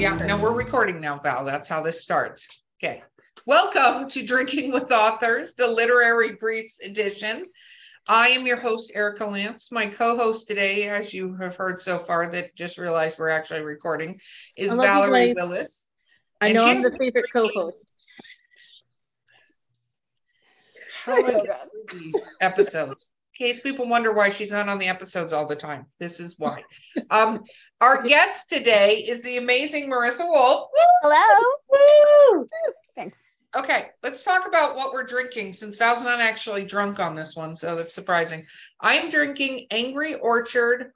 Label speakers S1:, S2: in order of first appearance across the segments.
S1: Yeah, no, we're recording now, Val. That's how this starts. Okay. Welcome to Drinking with Authors, the Literary Briefs edition. I am your host, Erika Lance. My co host today, as you have heard so far, that just realized we're actually recording, is Valerie. Willis.
S2: I know I'm the favorite co-host.
S1: How are episodes? In case people wonder why she's not on the episodes all the time. This is why. Um, our guest today is the amazing Marisa Wolf.
S3: Hello. Thanks.
S1: Okay, let's talk about what we're drinking since Val's not actually drunk on this one, so that's surprising. I'm drinking Angry Orchard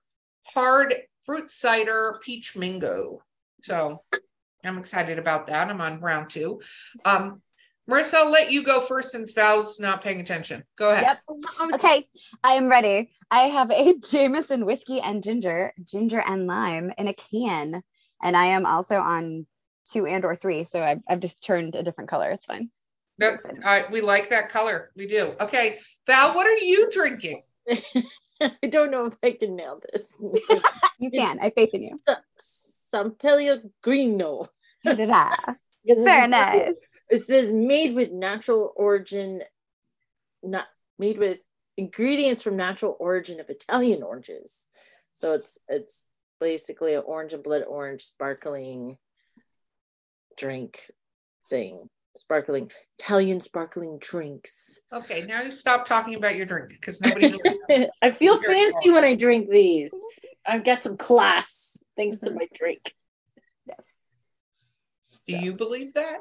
S1: hard fruit cider peach mango. So I'm excited about that. I'm on round two. Um, Marisa, I'll let you go first since Val's not paying attention. Go ahead.
S3: Yep. Okay, I am ready. I have a Jameson whiskey and ginger, ginger and lime in a can, and I am also on two and or three. So I've, I've just turned a different color. It's fine.
S1: That's I we like that color. We do. Okay, Val, what are you drinking?
S2: I don't know if I can nail this.
S3: You can. I faith in you.
S2: San Pellegrino.
S3: Da-da. Very nice.
S2: It says made with natural origin, not made with ingredients from natural origin of Italian oranges. So it's it's basically an orange and blood orange sparkling drink thing. Sparkling Italian sparkling drinks.
S1: Okay, now you stop talking about your drink because nobody knows.
S2: I feel
S1: Very
S2: fancy when I drink these. I've got some class thanks to my drink.
S1: Do you believe that?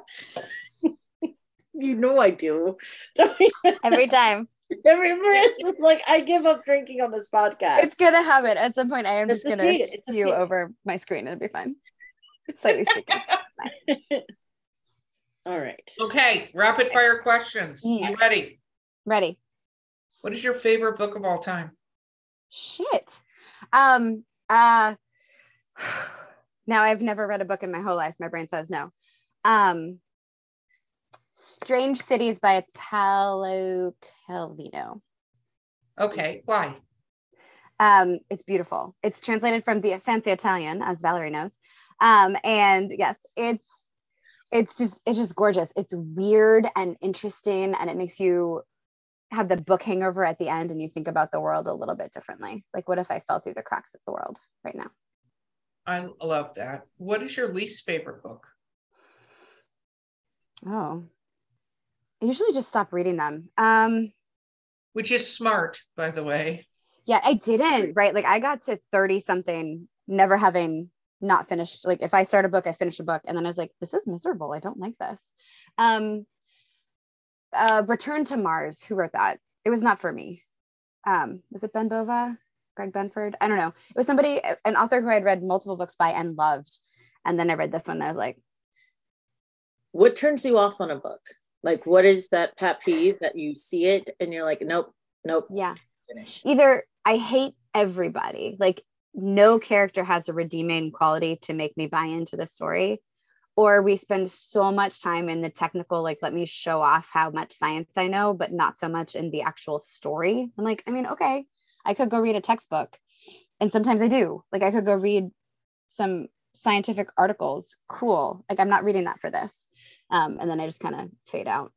S2: You know I do.
S3: Every time.
S2: Every is like, I give up drinking on this podcast.
S3: It's gonna happen. At some point, I am
S2: It's
S3: just gonna
S2: treat. It's a
S3: spew over my screen. It'll be fine. Slightly sticky.
S2: All right.
S1: Okay, rapid fire questions. You
S3: Mm.
S1: ready?
S3: Ready.
S1: What is your favorite book of all time?
S3: Shit. Um. Uh. Now I've never read a book in my whole life. My brain says no. Um. Strange Cities by Italo Calvino.
S1: Okay, why?
S3: Um, it's beautiful. It's translated from the fancy Italian, as Valerie knows. Um, and yes, it's it's just it's just gorgeous. It's weird and interesting, and it makes you have the book hangover at the end, and you think about the world a little bit differently. Like, what if I fell through the cracks of the world right now?
S1: I love that. What is your least favorite book?
S3: Oh, I usually just stop reading them. Um,
S1: Which is smart, by the way.
S3: yeah, I didn't. Right, like I got to thirty something, never having not finished. Like if I start a book, I finish a book, and then I was like, this is miserable. I don't like this. Um, uh, Return to Mars. Who wrote that? It was not for me. Um, was it Ben Bova? Greg Benford? I don't know. It was somebody, an author who I had read multiple books by and loved, and then I read this one. And I was like,
S2: What turns you off on a book? Like, what is that pet peeve that you see it and you're like, nope, nope,
S3: yeah.
S2: finish.
S3: either I hate everybody, like no character has a redeeming quality to make me buy into the story, or we spend so much time in the technical, like let me show off how much science I know, but not so much in the actual story. I'm like, I mean, okay, I could go read a textbook, and sometimes I do. Like I could go read some scientific articles. Cool. Like I'm not reading that for this. Um, and then I just kind of fade out.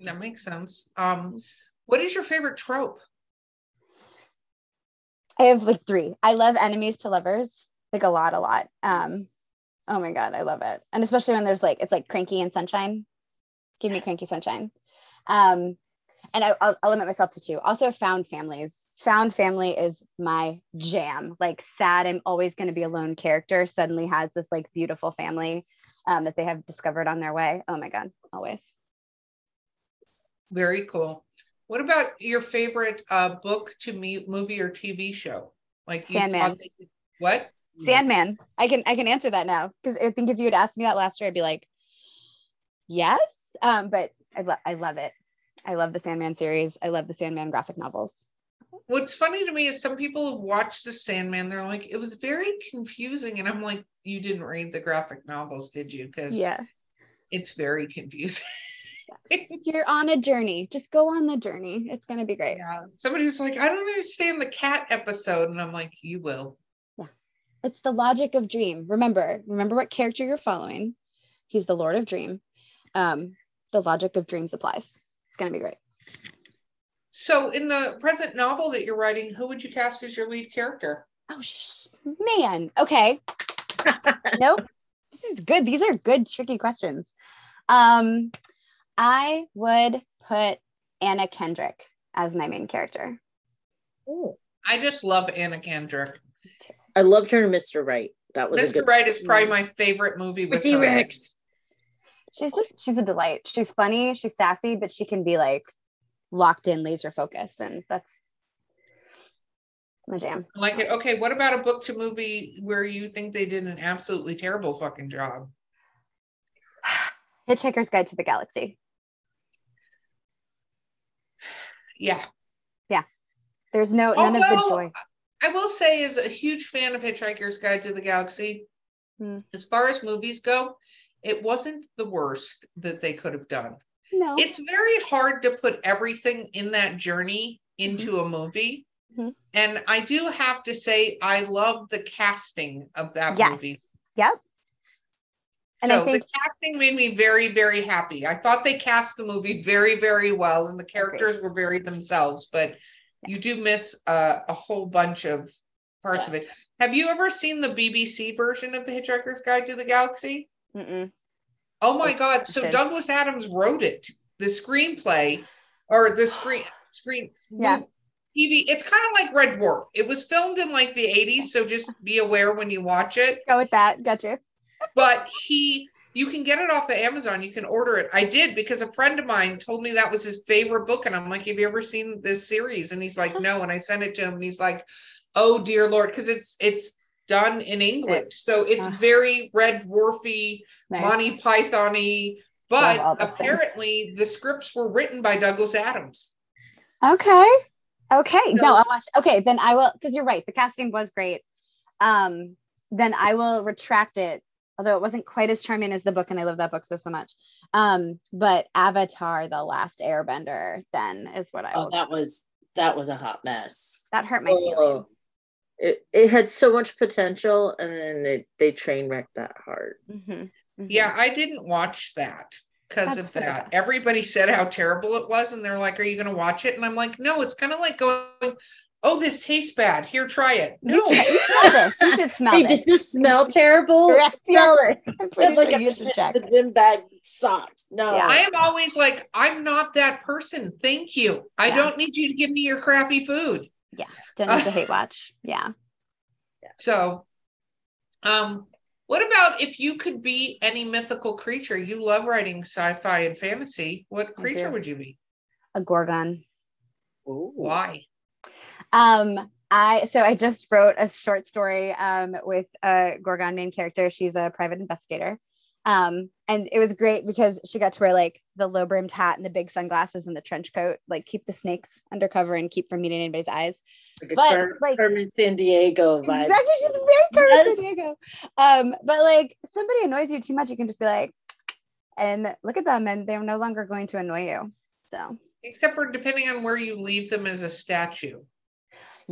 S1: That makes sense. Um, what is your favorite trope?
S3: I have like three. I love enemies to lovers, like a lot, a lot. Um, oh my god, I love it, and especially when there's like it's like cranky and sunshine. Give me cranky sunshine. Um, and I, I'll, I'll limit myself to two. Also, found families. Found family is my jam. Like sad, I'm always going to be a lone character. Suddenly has this like beautiful family um, that they have discovered on their way. Oh my god, always.
S1: Very cool. What about your favorite uh, book to me, movie or TV show? Like
S3: Sandman.
S1: they- what?
S3: Sandman. I can I can answer that now because I think if you had asked me that last year, I'd be like, yes. Um, but I love I love it. I love the Sandman series. I love the Sandman graphic novels.
S1: What's funny to me is some people have watched the Sandman. They're like, it was very confusing, and I'm like, you didn't read the graphic novels, did you? Because
S3: Yeah.
S1: it's very confusing.
S3: You're on a journey. Just go on the journey. It's gonna be great.
S1: yeah. Somebody was like, I don't understand the cat episode, and I'm like, you will. Yeah.
S3: It's the logic of dream. Remember, remember what character you're following. He's the Lord of Dream. Um, the logic of dreams applies. It's gonna be great.
S1: So, in the present novel that you're writing, who would you cast as your lead character?
S3: Oh sh- man. Okay. nope. This is good. These are good, tricky questions. Um, I would put Anna Kendrick as my main character.
S2: Ooh.
S1: I just love Anna Kendrick.
S2: I loved her in Mr. Right. That was a
S1: Mr.
S2: good
S1: Right is probably my favorite movie with
S2: T
S1: her.
S2: Rex.
S3: She's just she's a delight. She's funny, she's sassy, but she can be like locked in, laser focused, and that's my jam.
S1: I Like it. Okay, what about a book to movie where you think they did an absolutely terrible fucking job?
S3: Hitchhiker's Guide to the Galaxy.
S1: Yeah. Yeah.
S3: There's no none of the joy.
S1: I will say, as a huge fan of Hitchhiker's Guide to the Galaxy,
S3: Hmm.
S1: as far as movies go, it wasn't the worst that they could have done.
S3: No.
S1: It's very hard to put everything in that journey into a movie.
S3: Mhm.
S1: And I do have to say, I love the casting of that
S3: yes.
S1: movie.
S3: Yep. And I
S1: so
S3: think-
S1: the casting made me very, very happy. I thought they cast the movie very, very well, and the characters were very themselves. But you do miss uh, a whole bunch of parts of it. Have you ever seen the BBC version of the Hitchhiker's Guide to the Galaxy?
S3: Mm-mm.
S1: Oh my God! So
S3: Okay.
S1: Douglas Adams wrote it, the screenplay, or the screen screen.
S3: Yeah.
S1: TV. It's kind of like Red Dwarf. It was filmed in like the 80s, so just be aware when you watch it
S3: Go with that. Gotcha.
S1: but he you can get it off of Amazon. You can order it. I did because a friend of mine told me that was his favorite book. And I'm like, Have you ever seen this series? And he's like, No. And I sent it to him and he's like, Oh dear Lord, because it's it's done in England. So it's
S3: Ah.
S1: very red dwarfy,
S3: Nice.
S1: Monty Python-y.
S3: Love all
S1: But
S3: those things.
S1: apparently the scripts were written by Douglas Adams.
S3: Okay. Okay.
S1: So-
S3: no, I'll watch. Okay, then I will because you're right. The casting was great. Um, then I will retract it, although it wasn't quite as charming as the book, and I love that book so so much. Um, but Avatar: The Last Airbender then is what I
S2: Oh,
S3: will.
S2: that was that was a hot mess.
S3: that hurt my feelings.
S2: It, it had so much potential and then they, they train wrecked that hard.
S3: Mhm, mhm.
S1: Yeah, I didn't watch that because of that.
S3: enough.
S1: Everybody said how terrible it was, and they're like, "Are you going to watch it?" And I'm like, "No, it's kind of like going, oh, this tastes bad. Here, try it."
S3: You,
S1: No,
S3: you smell this. You should smell
S2: Hey,
S3: this.
S2: does this smell terrible?
S3: Correct.
S2: Smell it.
S3: I'm pretty
S2: like
S3: sure
S2: a
S3: you should check.
S2: The Zim bag socks. No.
S3: Yeah.
S1: I am always like, "I'm not that person. Thank you. I
S3: Yeah.
S1: don't need you to give me your crappy food."
S3: Don't need to hate watch. Yeah. yeah.
S1: So, um, what about if you could be any mythical creature? You love writing sci-fi and fantasy. What creature would you be?
S3: A gorgon.
S2: Ooh.
S1: Why?
S3: Um, I so I just wrote a short story um with a Gorgon main character. She's a private investigator. Um, and it was great because she got to wear like the low brimmed hat and the big sunglasses and the trench coat, like keep the snakes undercover and keep from meeting anybody's eyes.
S2: Like a
S3: But,
S2: Car-
S3: like-
S2: Carmen Sandiego vibes.
S3: Exactly, she's very Carmen
S2: Yes.
S3: Sandiego. Um, but like somebody annoys you too much, you can just be like, and look at them, and they're no longer going to annoy you. So
S1: Except for depending on where you leave them as a statue.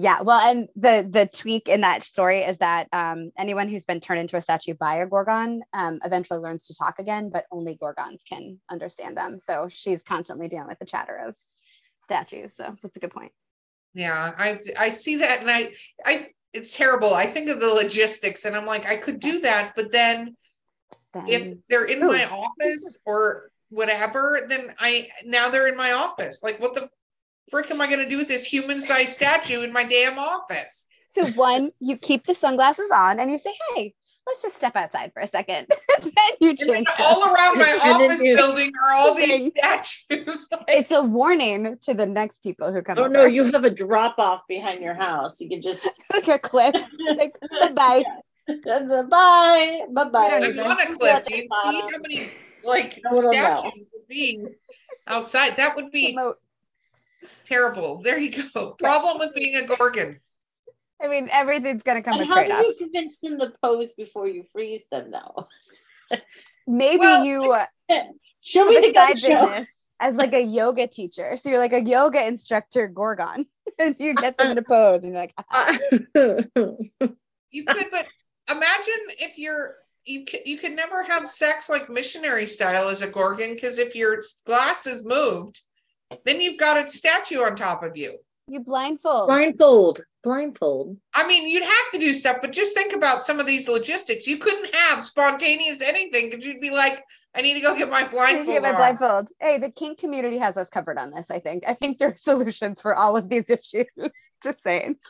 S3: Yeah, well, and the the tweak in that story is that um, anyone who's been turned into a statue by a gorgon um, eventually learns to talk again, but only gorgons can understand them. So she's constantly dealing with the chatter of statues. So that's a good point.
S1: Yeah, I I see that and I I it's terrible. I think of the logistics and I'm like, I could do that, but then
S3: Then,
S1: if they're in my office or whatever, then I now they're in my office. Like what the frick am I gonna do with this human-sized statue in my damn office?
S3: so one, you keep the sunglasses on and you say, "Hey, let's just step outside for a second. then you
S1: And then
S3: change.
S1: all around my office building are all these statues. Like,
S3: It's a warning to the next people who come.
S2: Oh
S3: over.
S2: no, you have a drop off behind your house. You can just
S3: like a cliff. Like bye bye.
S2: Bye. Bye bye.
S1: I'm on a cliff. Do you see how many like
S2: No one will know.
S1: statues would be outside? That would be
S3: Promote-
S1: terrible. There you go. Problem with being a gorgon.
S3: I mean, everything's gonna come
S2: And
S3: with
S2: how do
S3: trade-offs.
S2: you convince them to pose before you freeze them, though?
S3: Maybe
S1: Well,
S3: you uh,
S2: Show me the gun
S3: side
S2: show.
S3: business as like a yoga teacher. So you're like a yoga instructor Gorgon, and you get them to pose, and you're like, "Ah,
S1: You could, but imagine if you're you can, you can never have sex like missionary style as a gorgon because if your glass is moved, then you've got a statue on top of you.
S3: you blindfold.
S2: Blindfold. Blindfold.
S1: I mean, you'd have to do stuff, but just think about some of these logistics. You couldn't have spontaneous anything because you'd be like, I need to go get my
S3: I need to
S1: blindfold.
S3: get my
S1: on."
S3: blindfold. Hey, the kink community has us covered on this. I think. I think there are solutions for all of these issues. Just saying.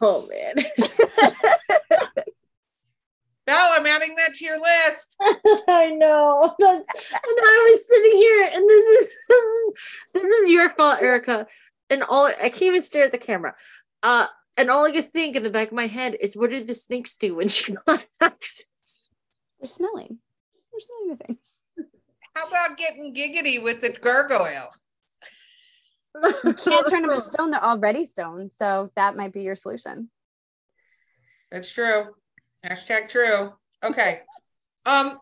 S2: Oh man.
S1: Val, I'm adding that to your list.
S2: I know. That's, and I was sitting here, and this is this is your fault, Erika. And all I can't even stare at the camera. Uh, and all I could think in the back of my head is, what did the snakes do when she got access?
S3: They're smelling. They're smelling the things.
S1: How about getting giggity with the gargoyle?
S3: You can't turn them to stone. They're already stone. So that might be your solution.
S1: That's true. Hashtag true. Okay. Um,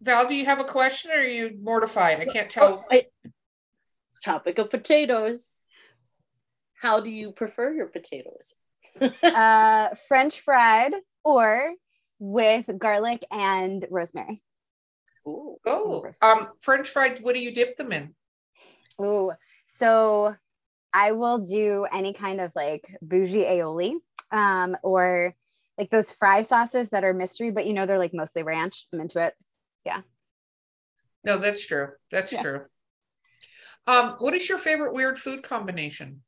S1: Val, do you have a question or are you mortified? I can't tell.
S2: I- topic of potatoes. How do you prefer your potatoes?
S3: Uh, French fried or with garlic and rosemary.
S2: Ooh.
S1: Oh, um, French fried. What do you dip them in?
S3: Ooh, so I will do any kind of like bougie aioli, um, or like those fry sauces that are mystery, but you know they're like mostly ranch. I'm into it. Yeah.
S1: No, that's true. That's
S3: Yeah.
S1: true. Um, what is your favorite weird food combination?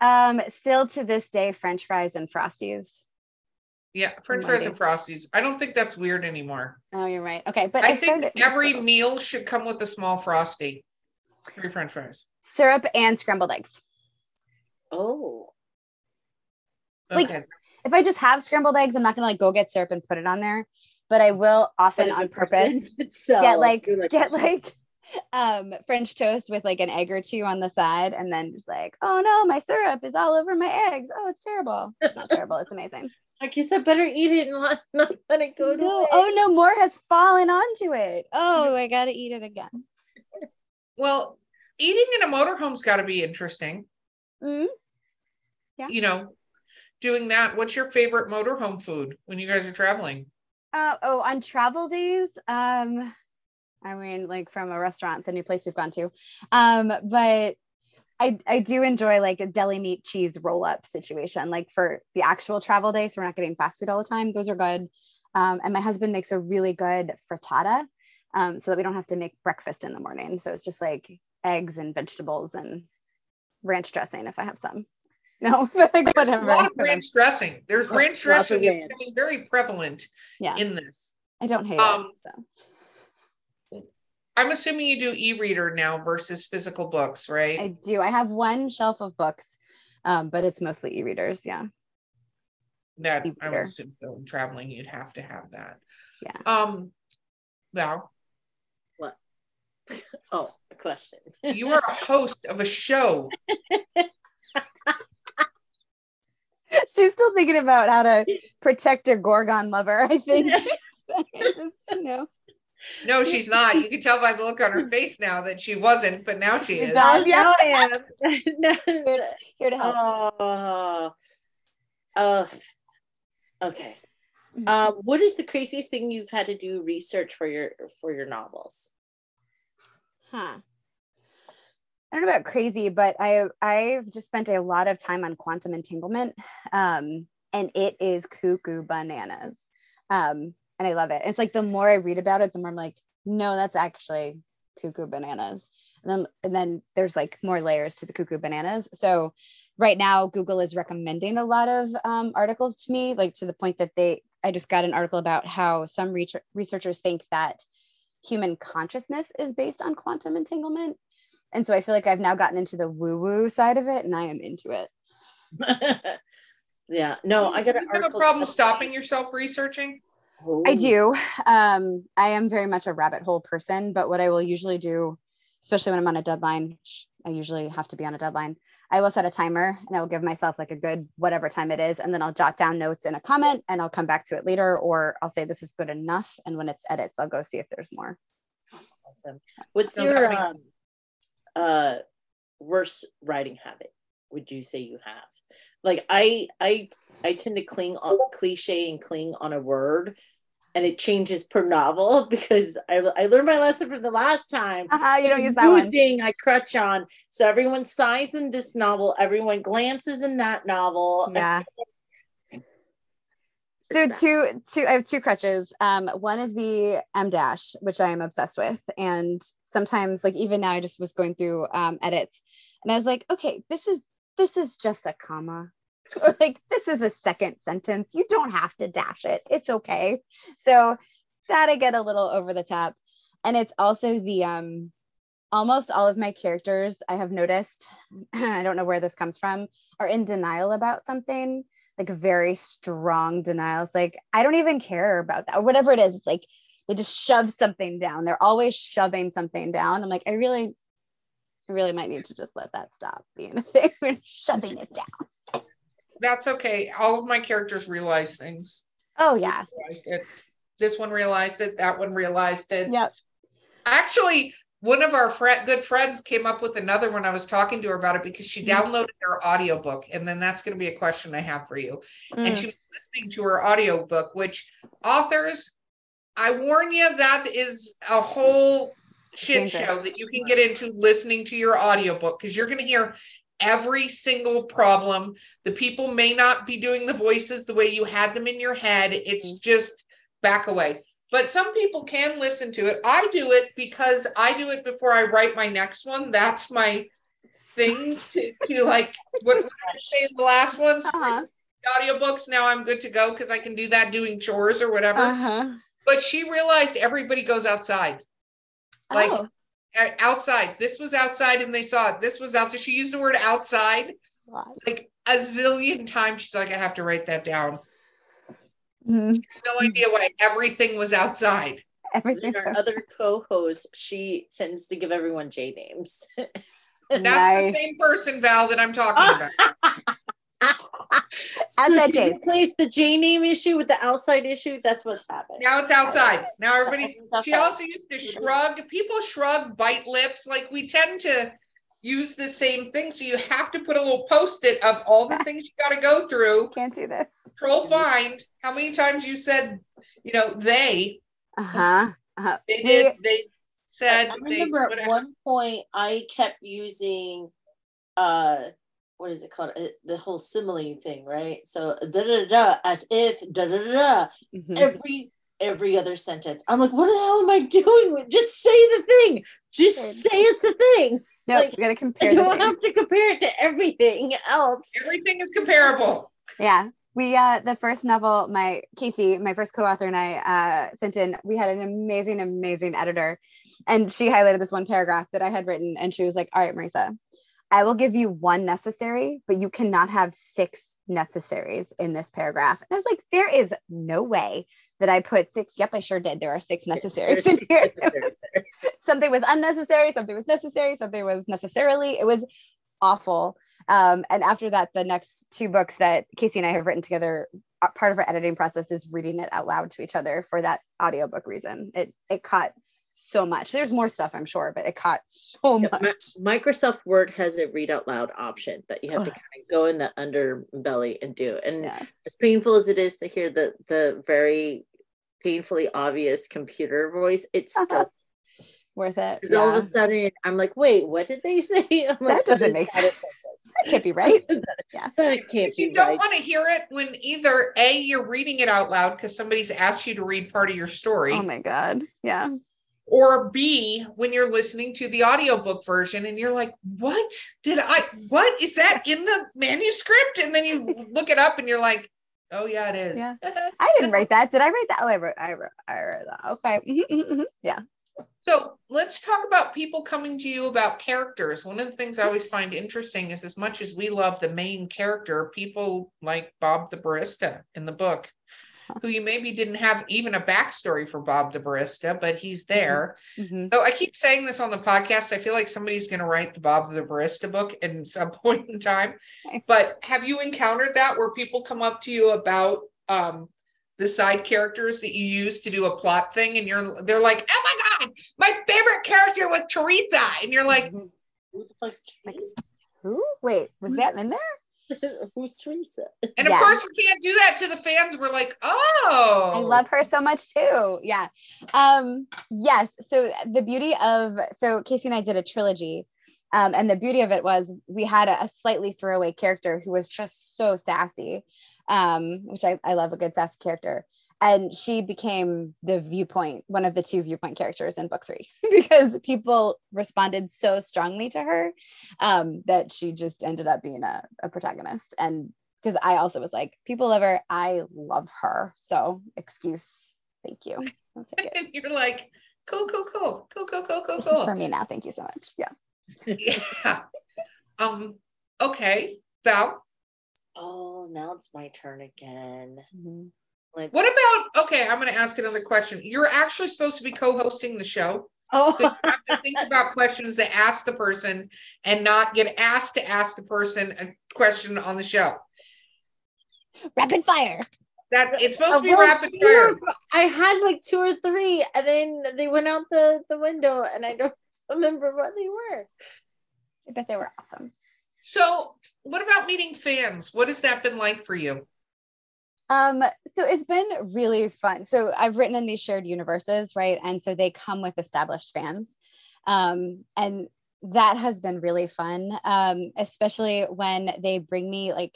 S3: Um, still to this day, French fries and frosties.
S1: Yeah, French fries and frosties. I don't think that's weird anymore.
S3: Oh, you're right. Okay, but
S1: I,
S3: I,
S1: think
S3: started
S1: every meal should come with a small frosty. Three French fries.
S3: syrup and scrambled eggs.
S2: Oh.
S3: Like-
S1: Okay.
S3: If I just have scrambled eggs, I'm not gonna like go get syrup and put it on there, but I will often on purpose
S2: itself,
S3: get like
S2: you're
S3: get like um french toast with like an egg or two on the side and then just like oh no my syrup is all over my eggs oh it's terrible it's not terrible it's amazing
S2: I guess I better eat it and not, not let it go to
S3: no,
S2: waste.
S3: oh no more has fallen onto it oh i gotta eat it again
S1: Well, eating in a motorhome's got to be interesting.
S3: Mhm. Yeah.
S1: You know, doing that. What's your favorite motorhome food when you guys are traveling?
S3: uh, oh on travel days um i mean like from a restaurant the new place we've gone to um but I, I do enjoy like a deli meat cheese roll up situation, like for the actual travel day. So we're not getting fast food all the time. Those are good. Um, and my husband makes a really good frittata um, so that we don't have to make breakfast in the morning. So it's just like eggs and vegetables and ranch dressing if I have some. No, but like
S1: A lot of
S3: whatever.
S1: ranch dressing. There's
S2: Oh,
S1: ranch dressing is
S2: ranch.
S1: becoming very prevalent
S3: Yeah,
S1: in this.
S3: I don't hate
S1: Um,
S3: it. So.
S1: I'm assuming you do e-reader now versus physical books, right?
S3: I do. I have one shelf of books, um, but it's mostly e-readers. Yeah.
S1: that I would
S3: e-reader.
S1: assume so in traveling you'd have to have that.
S3: Yeah.
S1: Um Val,
S2: Oh, a question.
S1: you are a host of a show.
S3: She's still thinking about how to protect her Gorgon lover. I think. Just you know.
S1: No, she's not. You can tell by the look on her face now that she wasn't, but now she is.
S3: done? Yeah.
S2: Now I am. No.
S3: Here to help.
S2: Oh, uh, okay. Um, what is the craziest thing you've had to do research for your for your novels?
S3: Huh. I don't know about crazy, but I I've just spent a lot of time on quantum entanglement, um, and it is cuckoo bananas, um, and I love it. It's like the more I read about it, the more I'm like, no, that's actually cuckoo bananas. And then and then there's like more layers to the cuckoo bananas. So right now, Google is recommending a lot of um, articles to me, like to the point that they I just got an article about how some reach- researchers think that human consciousness is based on quantum entanglement. And so I feel like I've now gotten into the woo woo side of it and I am into it.
S2: Yeah. No, I got
S1: Do
S2: an
S1: you have a problem stopping yourself researching?
S3: I
S2: Oh.
S3: do. Um, I am very much a rabbit hole person, but what I will usually do, especially when I'm on a deadline, which I usually have to be on a deadline, I will set a timer and I will give myself like a good whatever time it is. And then I'll jot down notes in a comment and I'll come back to it later, or I'll say this is good enough. And when it's edits, I'll go see if there's more.
S2: Awesome. What's
S1: No,
S2: your
S1: that
S2: um, uh worst writing habit? Would you say you have? Like I I I tend to cling on cliche and cling on a word, and it changes per novel because I I learned my lesson from the last time.
S3: Haha, you don't use that one.
S2: thing I crutch on. So everyone sighs in this novel. Everyone glances in that novel.
S3: Yeah. So two, two, I have two crutches. Um, one is the em dash, which I am obsessed with, and sometimes, like even now, I just was going through um, edits, and I was like, okay, this is this is just a comma, or like this is a second sentence. You don't have to dash it. It's okay. So that I get a little over the top, and it's also the um, almost all of my characters I have noticed. I don't know where this comes from, are in denial about something like very strong denial. It's like, I don't even care about that, or whatever it is. It's like they just shove something down. They're always shoving something down. I'm like, I really, I really might need to just let that stop being a thing. We're shoving it down.
S1: That's okay. All of my characters realize things.
S3: Oh, yeah.
S1: This one realized it. That one realized it.
S3: Yep.
S1: Actually, one of our fri- good friends came up with another one. I was talking to her about it because she
S3: Mhm.
S1: downloaded her audiobook. And then that's going to be a question I have for you. And
S3: Mm.
S1: she was listening to her audiobook, which authors, I warn you, that is a whole shit show that you can get into listening to your audiobook because you're going to hear every single problem. The people may not be doing the voices the way you had them in your head. It's
S3: Mm-hmm.
S1: just back away. But some people can listen to it. I do it because I do it before I write my next one. That's my things to, to like what, what did I say in the last ones?
S3: Uh-huh.
S1: audiobooks now i'm good to go because i can do that doing chores or whatever
S3: Uh-huh.
S1: but she realized everybody goes outside Like-
S3: oh,
S1: outside this was outside and they saw it this was outside she used the word outside like a zillion times she's like i have to write that down
S3: Mhm.
S1: no idea why everything was outside
S3: Everything.
S2: Our other co-host, she tends to give everyone J names.
S1: that's
S3: Nice.
S1: the same person val that i'm talking about
S3: Outside
S2: she
S3: J's.
S2: replaced the J name issue with the outside issue. That's what's happened.
S1: now it's outside now everybody's
S2: It's
S1: she also used to shrug people shrug bite lips like we tend to use the same thing so you have to put a little post-it of all the things you got to go through
S3: Can't do this.
S1: control find how many times you said you know they
S3: Uh-huh. uh-huh.
S1: they did they said
S2: I
S1: they
S2: remember at
S1: whatever.
S2: one point I kept using uh what is it called? Uh, the whole simile thing, right? So da da da as if da da da da
S3: Mhm.
S2: every every other sentence. I'm like, what the hell am I doing? Just say the thing. Just say it's a thing.
S3: No,
S2: like,
S3: we gotta compare the
S2: don't have to compare it to everything else.
S1: everything is comparable
S3: Yeah. We uh the first novel, my Kacey, my first co-author and I uh sent in, we had an amazing, amazing editor. And she highlighted this one paragraph that I had written and she was like, All right, Marisa, I will give you one necessary, but you cannot have six necessaries in this paragraph. And I was like, there is no way that I put six. Yep, I sure did. There are six necessaries in here. something was unnecessary, something was necessary, something was necessarily. It was awful. Um, and after that, the next two books that Kacey and I have written together, uh, part of our editing process is reading it out loud to each other for that audiobook reason. It it caught so much. There's more stuff, I'm sure, but it caught so much.
S2: Mi- Microsoft Word has a read out loud option that you have to kind of go in the underbelly and do. And
S3: Yeah.
S2: as painful as it is to hear the the very painfully obvious computer voice, it's uh-huh. still
S3: Worth it.
S2: because all of a sudden I'm like, wait, what did they say? I'm like,
S3: That doesn't make
S2: not
S3: sense. That can't be right. Yeah.
S2: That can't
S1: If you
S2: be
S1: don't
S2: right.
S1: want to hear it when either a you're reading it out loud because somebody's asked you to read part of your story
S3: Oh my god. Yeah.
S1: Or b when you're listening to the audiobook version and you're like what did i what is that in the manuscript and then you look it up and you're like oh yeah it is
S3: Yeah. I didn't write that. Did I write that? Oh, I wrote. I wrote. I wrote that. Okay. Mhm, mhm, mhm. Yeah.
S1: So let's talk about people coming to you about characters. One of the things I always find interesting is as much as we love the main character, people like Bob the barista in the book, who you maybe didn't have even a backstory for Bob the barista, but he's there.
S3: Mhm.
S1: So I keep saying this on the podcast. I feel like somebody's going to write the Bob the barista book in some point in time.
S3: Nice.
S1: But have you encountered that where people come up to you about um, the side characters that you use to do a plot thing, and you're they're like, "Oh my god, my favorite character was Teresa," and you're like,
S3: Mhm.
S2: Who the fuck's
S3: Like,
S2: Teresa?
S3: Who? Wait, was that in there?
S2: Who's Teresa?
S1: and of
S3: Yeah.
S1: course we can't do that to the fans. We're like, "Oh,
S3: I love her so much too. Yeah. Um, yes. So the beauty of so Kacey and I did a trilogy. Um, and the beauty of it was we had a, a slightly throwaway character who was just so sassy. Um, which I, I love a good sassy character. And she became the viewpoint, one of the two viewpoint characters in book three, because people responded so strongly to her um, that she just ended up being a, a protagonist. And because I also was like, people love her. I love her. So excuse. Thank you. I'll take it.
S1: And you're like, "Cool, cool, cool, cool, cool, cool, cool,
S3: This is for me now. Thank you so much. Yeah.
S1: Yeah. Um. Okay, Val.
S2: Oh, now it's my turn again. Let's...
S1: What about okay, I'm gonna ask another question. You're actually supposed to be co-hosting the show.
S2: Oh,
S1: So you have to think about questions to ask the person and not get asked to ask the person a question on the show.
S3: Rapid fire.
S1: That it's supposed to be
S2: Well,
S1: rapid
S2: two
S1: fire.
S2: I had like two or three, and then they went out the the window, and I don't remember what they were.
S3: I bet they were awesome.
S1: So what about meeting fans? What has that been like for you?
S3: Um, so it's been really fun. So I've written in these shared universes, right? And so they come with established fans. Um, and that has been really fun. Um, especially when they bring me like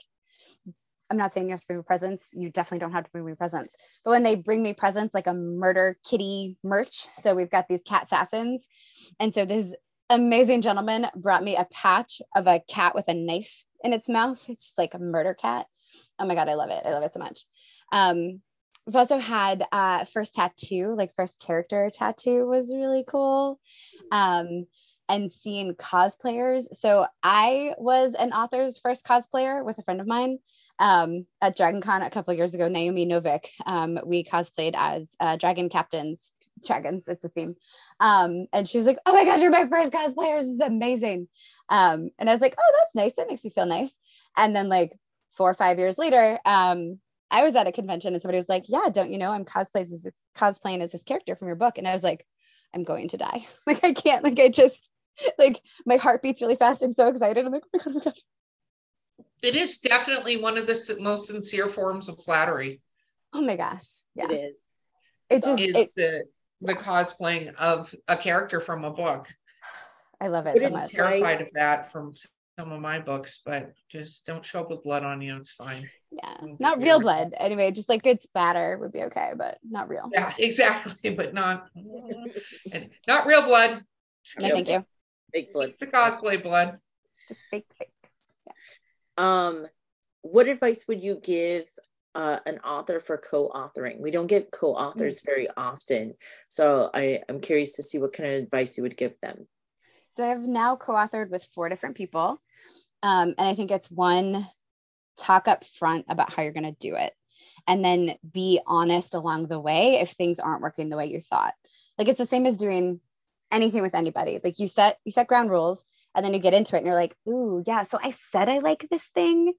S3: I'm not saying you have to bring me presents. You definitely don't have to bring me presents. But when they bring me presents like a murder kitty merch, so we've got these cat assassins. And so this amazing gentleman brought me a patch of a cat with a knife in its mouth. It's just like a murder cat. Oh my God, I love it. I love it so much. Um, i've also had uh, first tattoo, like first character tattoo was really cool. Um, and seeing cosplayers. So I was an author's first cosplayer with a friend of mine um, at Dragon Con a couple years ago, Naomi Novik. Um, we cosplayed as uh, dragon captains. Dragons, it's a theme. Um, and she was like, "Oh my gosh, you're my first cosplayer! This is amazing." Um, and I was like, "Oh, that's nice. That makes me feel nice." And then like four or five years later, um, I was at a convention and somebody was like, "Yeah, don't you know I'm cosplays as cosplaying as this character from your book?" And I was like, "I'm going to die. Like I can't. Like I just like my heart beats really fast. I'm so excited. I'm like, oh my god, oh my god."
S1: It is definitely one of the most sincere forms of flattery.
S3: Oh my gosh. Yeah.
S2: It is.
S3: It just
S1: Is
S3: it,
S1: the the cosplaying of a character from a book.
S3: I love it
S2: Put
S3: so
S2: it
S3: much.
S2: Right.
S1: Terrified of that from some of my books, but just don't show up with blood on you. It's fine.
S3: Yeah. Not real blood. Anyway, just like good spatter would be okay, but not real.
S1: Yeah, exactly, but not not real blood.
S3: No, thank you.
S2: Big blood.
S1: The cosplay blood.
S3: Just fake fake.
S2: Um, what advice would you give uh, an author for co-authoring? We don't get co-authors very often, so I I'm curious to see what kind of advice you would give them.
S3: So I've now co-authored with four different people. Um, and I think it's one, talk up front about how you're going to do it. And then be honest along the way if things aren't working the way you thought. Like it's the same as doing anything with anybody. Like you set you set ground rules and then you get into it and you're like, ooh, yeah. So I said I like this thing,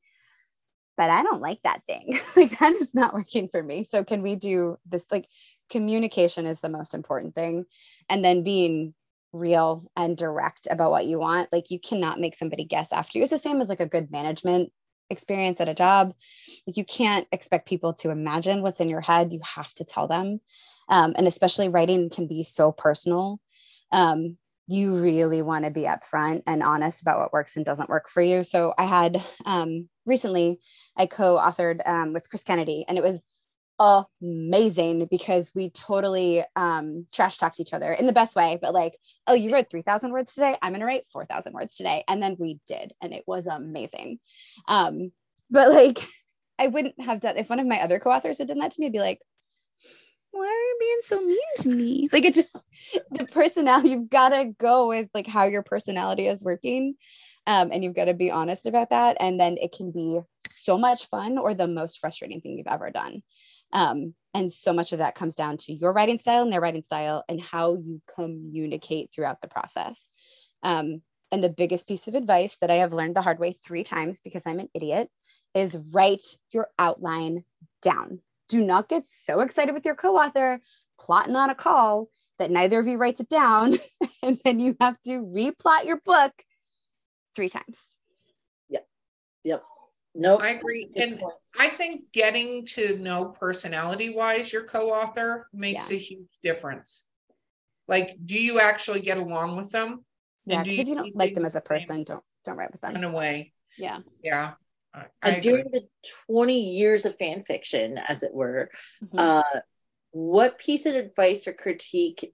S3: but I don't like that thing. like that is not working for me. So can we do this? Like communication is the most important thing. And then being real and direct about what you want. Like you cannot make somebody guess after you. It's the same as like a good management experience at a job. Like you can't expect people to imagine what's in your head. You have to tell them. Um, and especially writing can be so personal. Um, you really want to be upfront and honest about what works and doesn't work for you. So I had um, recently, I co-authored um, with Chris Kennedy, and it was amazing because we totally um, trash talked each other in the best way. But like, oh, you wrote three thousand words today. I'm gonna write four thousand words today, and then we did, and it was amazing. Um, but like, I wouldn't have done if one of my other co-authors had done that to me. I'd be like, why are you being so mean to me? Like it just the personality, you've got to go with like how your personality is working. Um, and you've got to be honest about that. And then it can be so much fun or the most frustrating thing you've ever done. Um, and so much of that comes down to your writing style and their writing style and how you communicate throughout the process. Um, and the biggest piece of advice that I have learned the hard way three times because I'm an idiot is write your outline down. Do not get so excited with your co author plotting on a call that neither of you writes it down. and then you have to replot your book three times.
S2: Yep. Yep. No,
S1: I agree. And I think getting to know personality wise your co author makes
S3: Yeah.
S1: a huge difference. Like, do you actually get along with them?
S3: Yeah,
S1: And do
S3: because if you don't like them as a person, don't don't write with them.
S1: In a way.
S3: Yeah.
S1: Yeah. I, I
S2: and
S1: agree.
S2: during the 20 years of fan fiction, as it were,
S3: Mhm.
S2: uh, what piece of advice or critique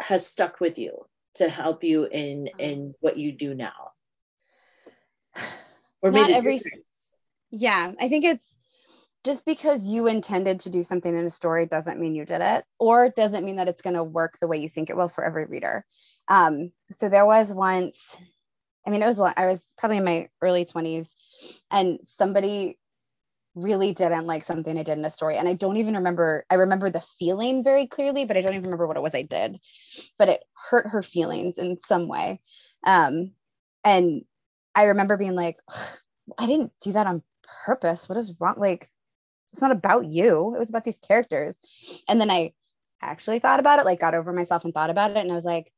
S2: has stuck with you to help you in
S3: Um,
S2: in what you do now? Or
S3: Not every-
S2: difference?
S3: Yeah, I think it's just because you intended to do something in a story doesn't mean you did it, or doesn't mean that it's going to work the way you think it will for every reader. Um, so there was once, I mean, it was I was probably in my early twenties, and somebody really didn't like something I did in a story, and I don't even remember. I remember the feeling very clearly, but I don't even remember what it was I did. But it hurt her feelings in some way, um, and I remember being like, I didn't do that on purpose. What is wrong? Like, it's not about you. It was about these characters. And then I actually thought about it, like got over myself and thought about it. And I was like,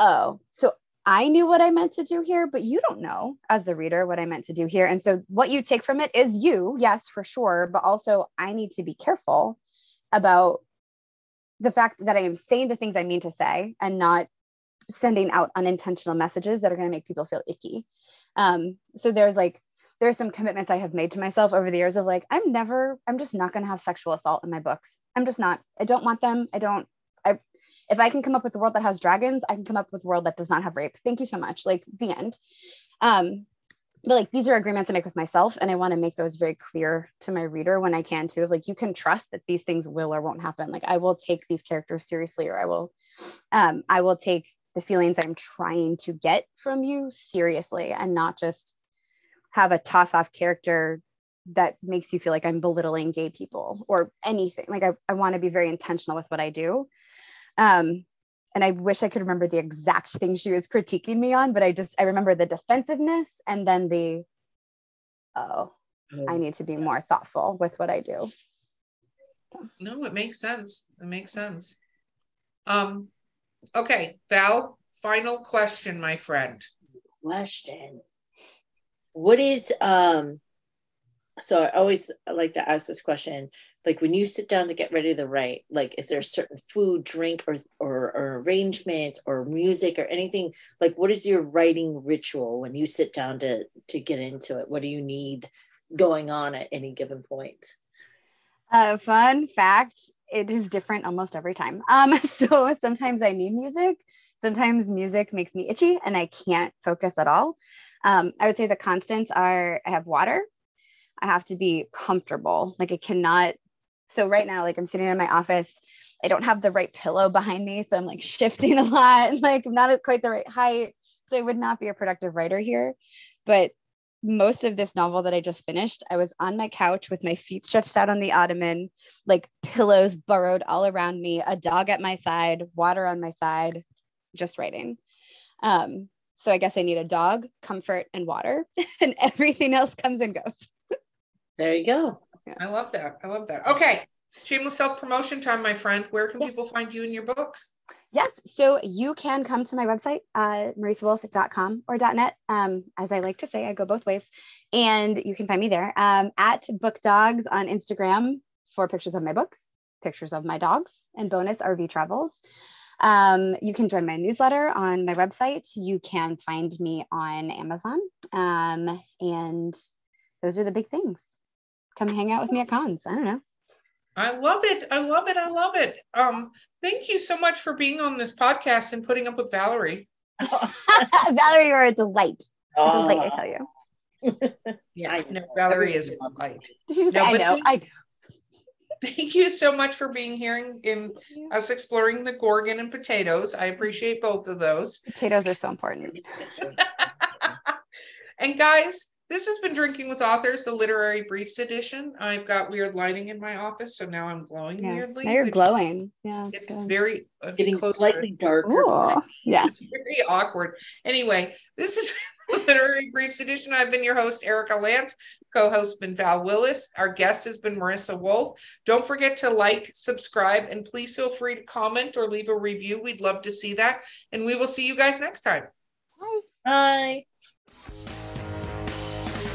S3: oh, so I knew what I meant to do here, but you don't know as the reader what I meant to do here. And so what you take from it is you, yes, for sure. But also, I need to be careful about the fact that I am saying the things I mean to say and not sending out unintentional messages that are going to make people feel icky. Um, so there's like, there's some commitments I have made to myself over the years of like, I'm never, I'm just not going to have sexual assault in my books. I'm just not, I don't want them. I don't, I, if I can come up with a world that has dragons, I can come up with a world that does not have rape. Thank you so much. Like the end. Um, but like these are agreements I make with myself, and I want to make those very clear to my reader when I can too. Of like, you can trust that these things will or won't happen. Like I will take these characters seriously, or I will, um, I will take the feelings I'm trying to get from you seriously, and not just have a toss off character that makes you feel like I'm belittling gay people or anything. Like I, I want to be very intentional with what I do. Um, and I wish I could remember the exact thing she was critiquing me on, but I just I remember the defensiveness and then the oh, I need to be more thoughtful with what I do.
S1: No, it makes sense. It makes sense. Um, okay, Val, final question, my friend.
S2: question. What is um so i always like to ask this question like when you sit down to get ready to write like is there a certain food drink or or, or arrangement or music or anything? Like what is your writing ritual when you sit down to to get into it? What do you need going on at any given point?
S3: Uh, fun fact it is different almost every time. Um, so sometimes I need music. Sometimes music makes me itchy and I can't focus at all. Um, I would say the constants are I have water. I have to be comfortable. Like I cannot. So right now, like I'm sitting in my office. I don't have the right pillow behind me. So I'm like shifting a lot. and Like I'm not at quite the right height. So I would not be a productive writer here. But most of this novel that I just finished, I was on my couch with my feet stretched out on the ottoman, like pillows burrowed all around me, a dog at my side, water on my side, just writing. Um, so I guess I need a dog, comfort, and water, and everything else comes and goes.
S2: there you go
S1: I love that. I love that. Okay, shameless self promotion time, my friend. Where can
S3: Yes.
S1: people find you and your books?
S3: Yes, so you can come to my website, uh, marisawolf.com or .net. Um, as I like to say, I go both ways, and you can find me there um, at Book Dogs on Instagram for pictures of my books, pictures of my dogs, and bonus RV travels. Um, you can join my newsletter on my website. You can find me on Amazon, um, and those are the big things. Come hang out with me at cons. I don't know.
S1: I love it. I love it. I love it. Um, thank you so much for being on this podcast and putting up with Valerie.
S3: Valerie, you're a delight. A delight, I tell you.
S1: Yeah,
S2: I
S1: no,
S2: know.
S1: Valerie is a delight.
S3: Did you say,
S1: No,
S3: I know.
S1: thank-
S3: I know.
S1: thank you so much for being here in, in us exploring the Gorgon and potatoes. I appreciate both of those.
S3: Potatoes are so important.
S1: and guys, this has been Drinking with Authors, the literary briefs edition. I've got weird lighting in my office, so now I'm glowing
S3: Yeah.
S1: weirdly.
S3: Now you're glowing. Yeah.
S1: It's
S3: good.
S1: very uh,
S2: Getting
S1: closer.
S2: slightly darker.
S3: Ooh, yeah.
S1: It's very awkward. Anyway, this is Literary Briefs Edition. I've been your host, Erika Lance. Co-host been Val Willis. Our guest has been Marisa Wolf. Don't forget to like, subscribe, and please feel free to comment or leave a review. We'd love to see that. And we will see you guys next time.
S2: Bye. Bye.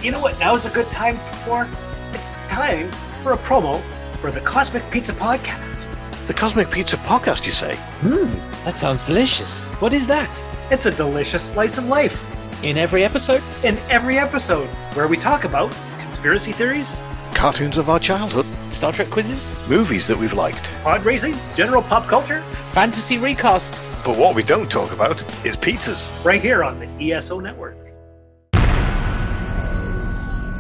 S4: You know what now is a good time for? It's time for a promo for the Cosmic Pizza Podcast.
S5: The Cosmic Pizza Podcast, you say?
S6: Hmm, that sounds delicious. What is that?
S4: It's a delicious slice of life
S6: In every episode?
S4: in every episode where we talk about conspiracy theories,
S5: Cartoons of our childhood,
S6: Star Trek quizzes?
S5: movies that we've liked.
S4: pod racing, general pop culture,
S6: Fantasy recasts?
S5: But what we don't talk about is pizzas.
S4: right here on the ESO Network.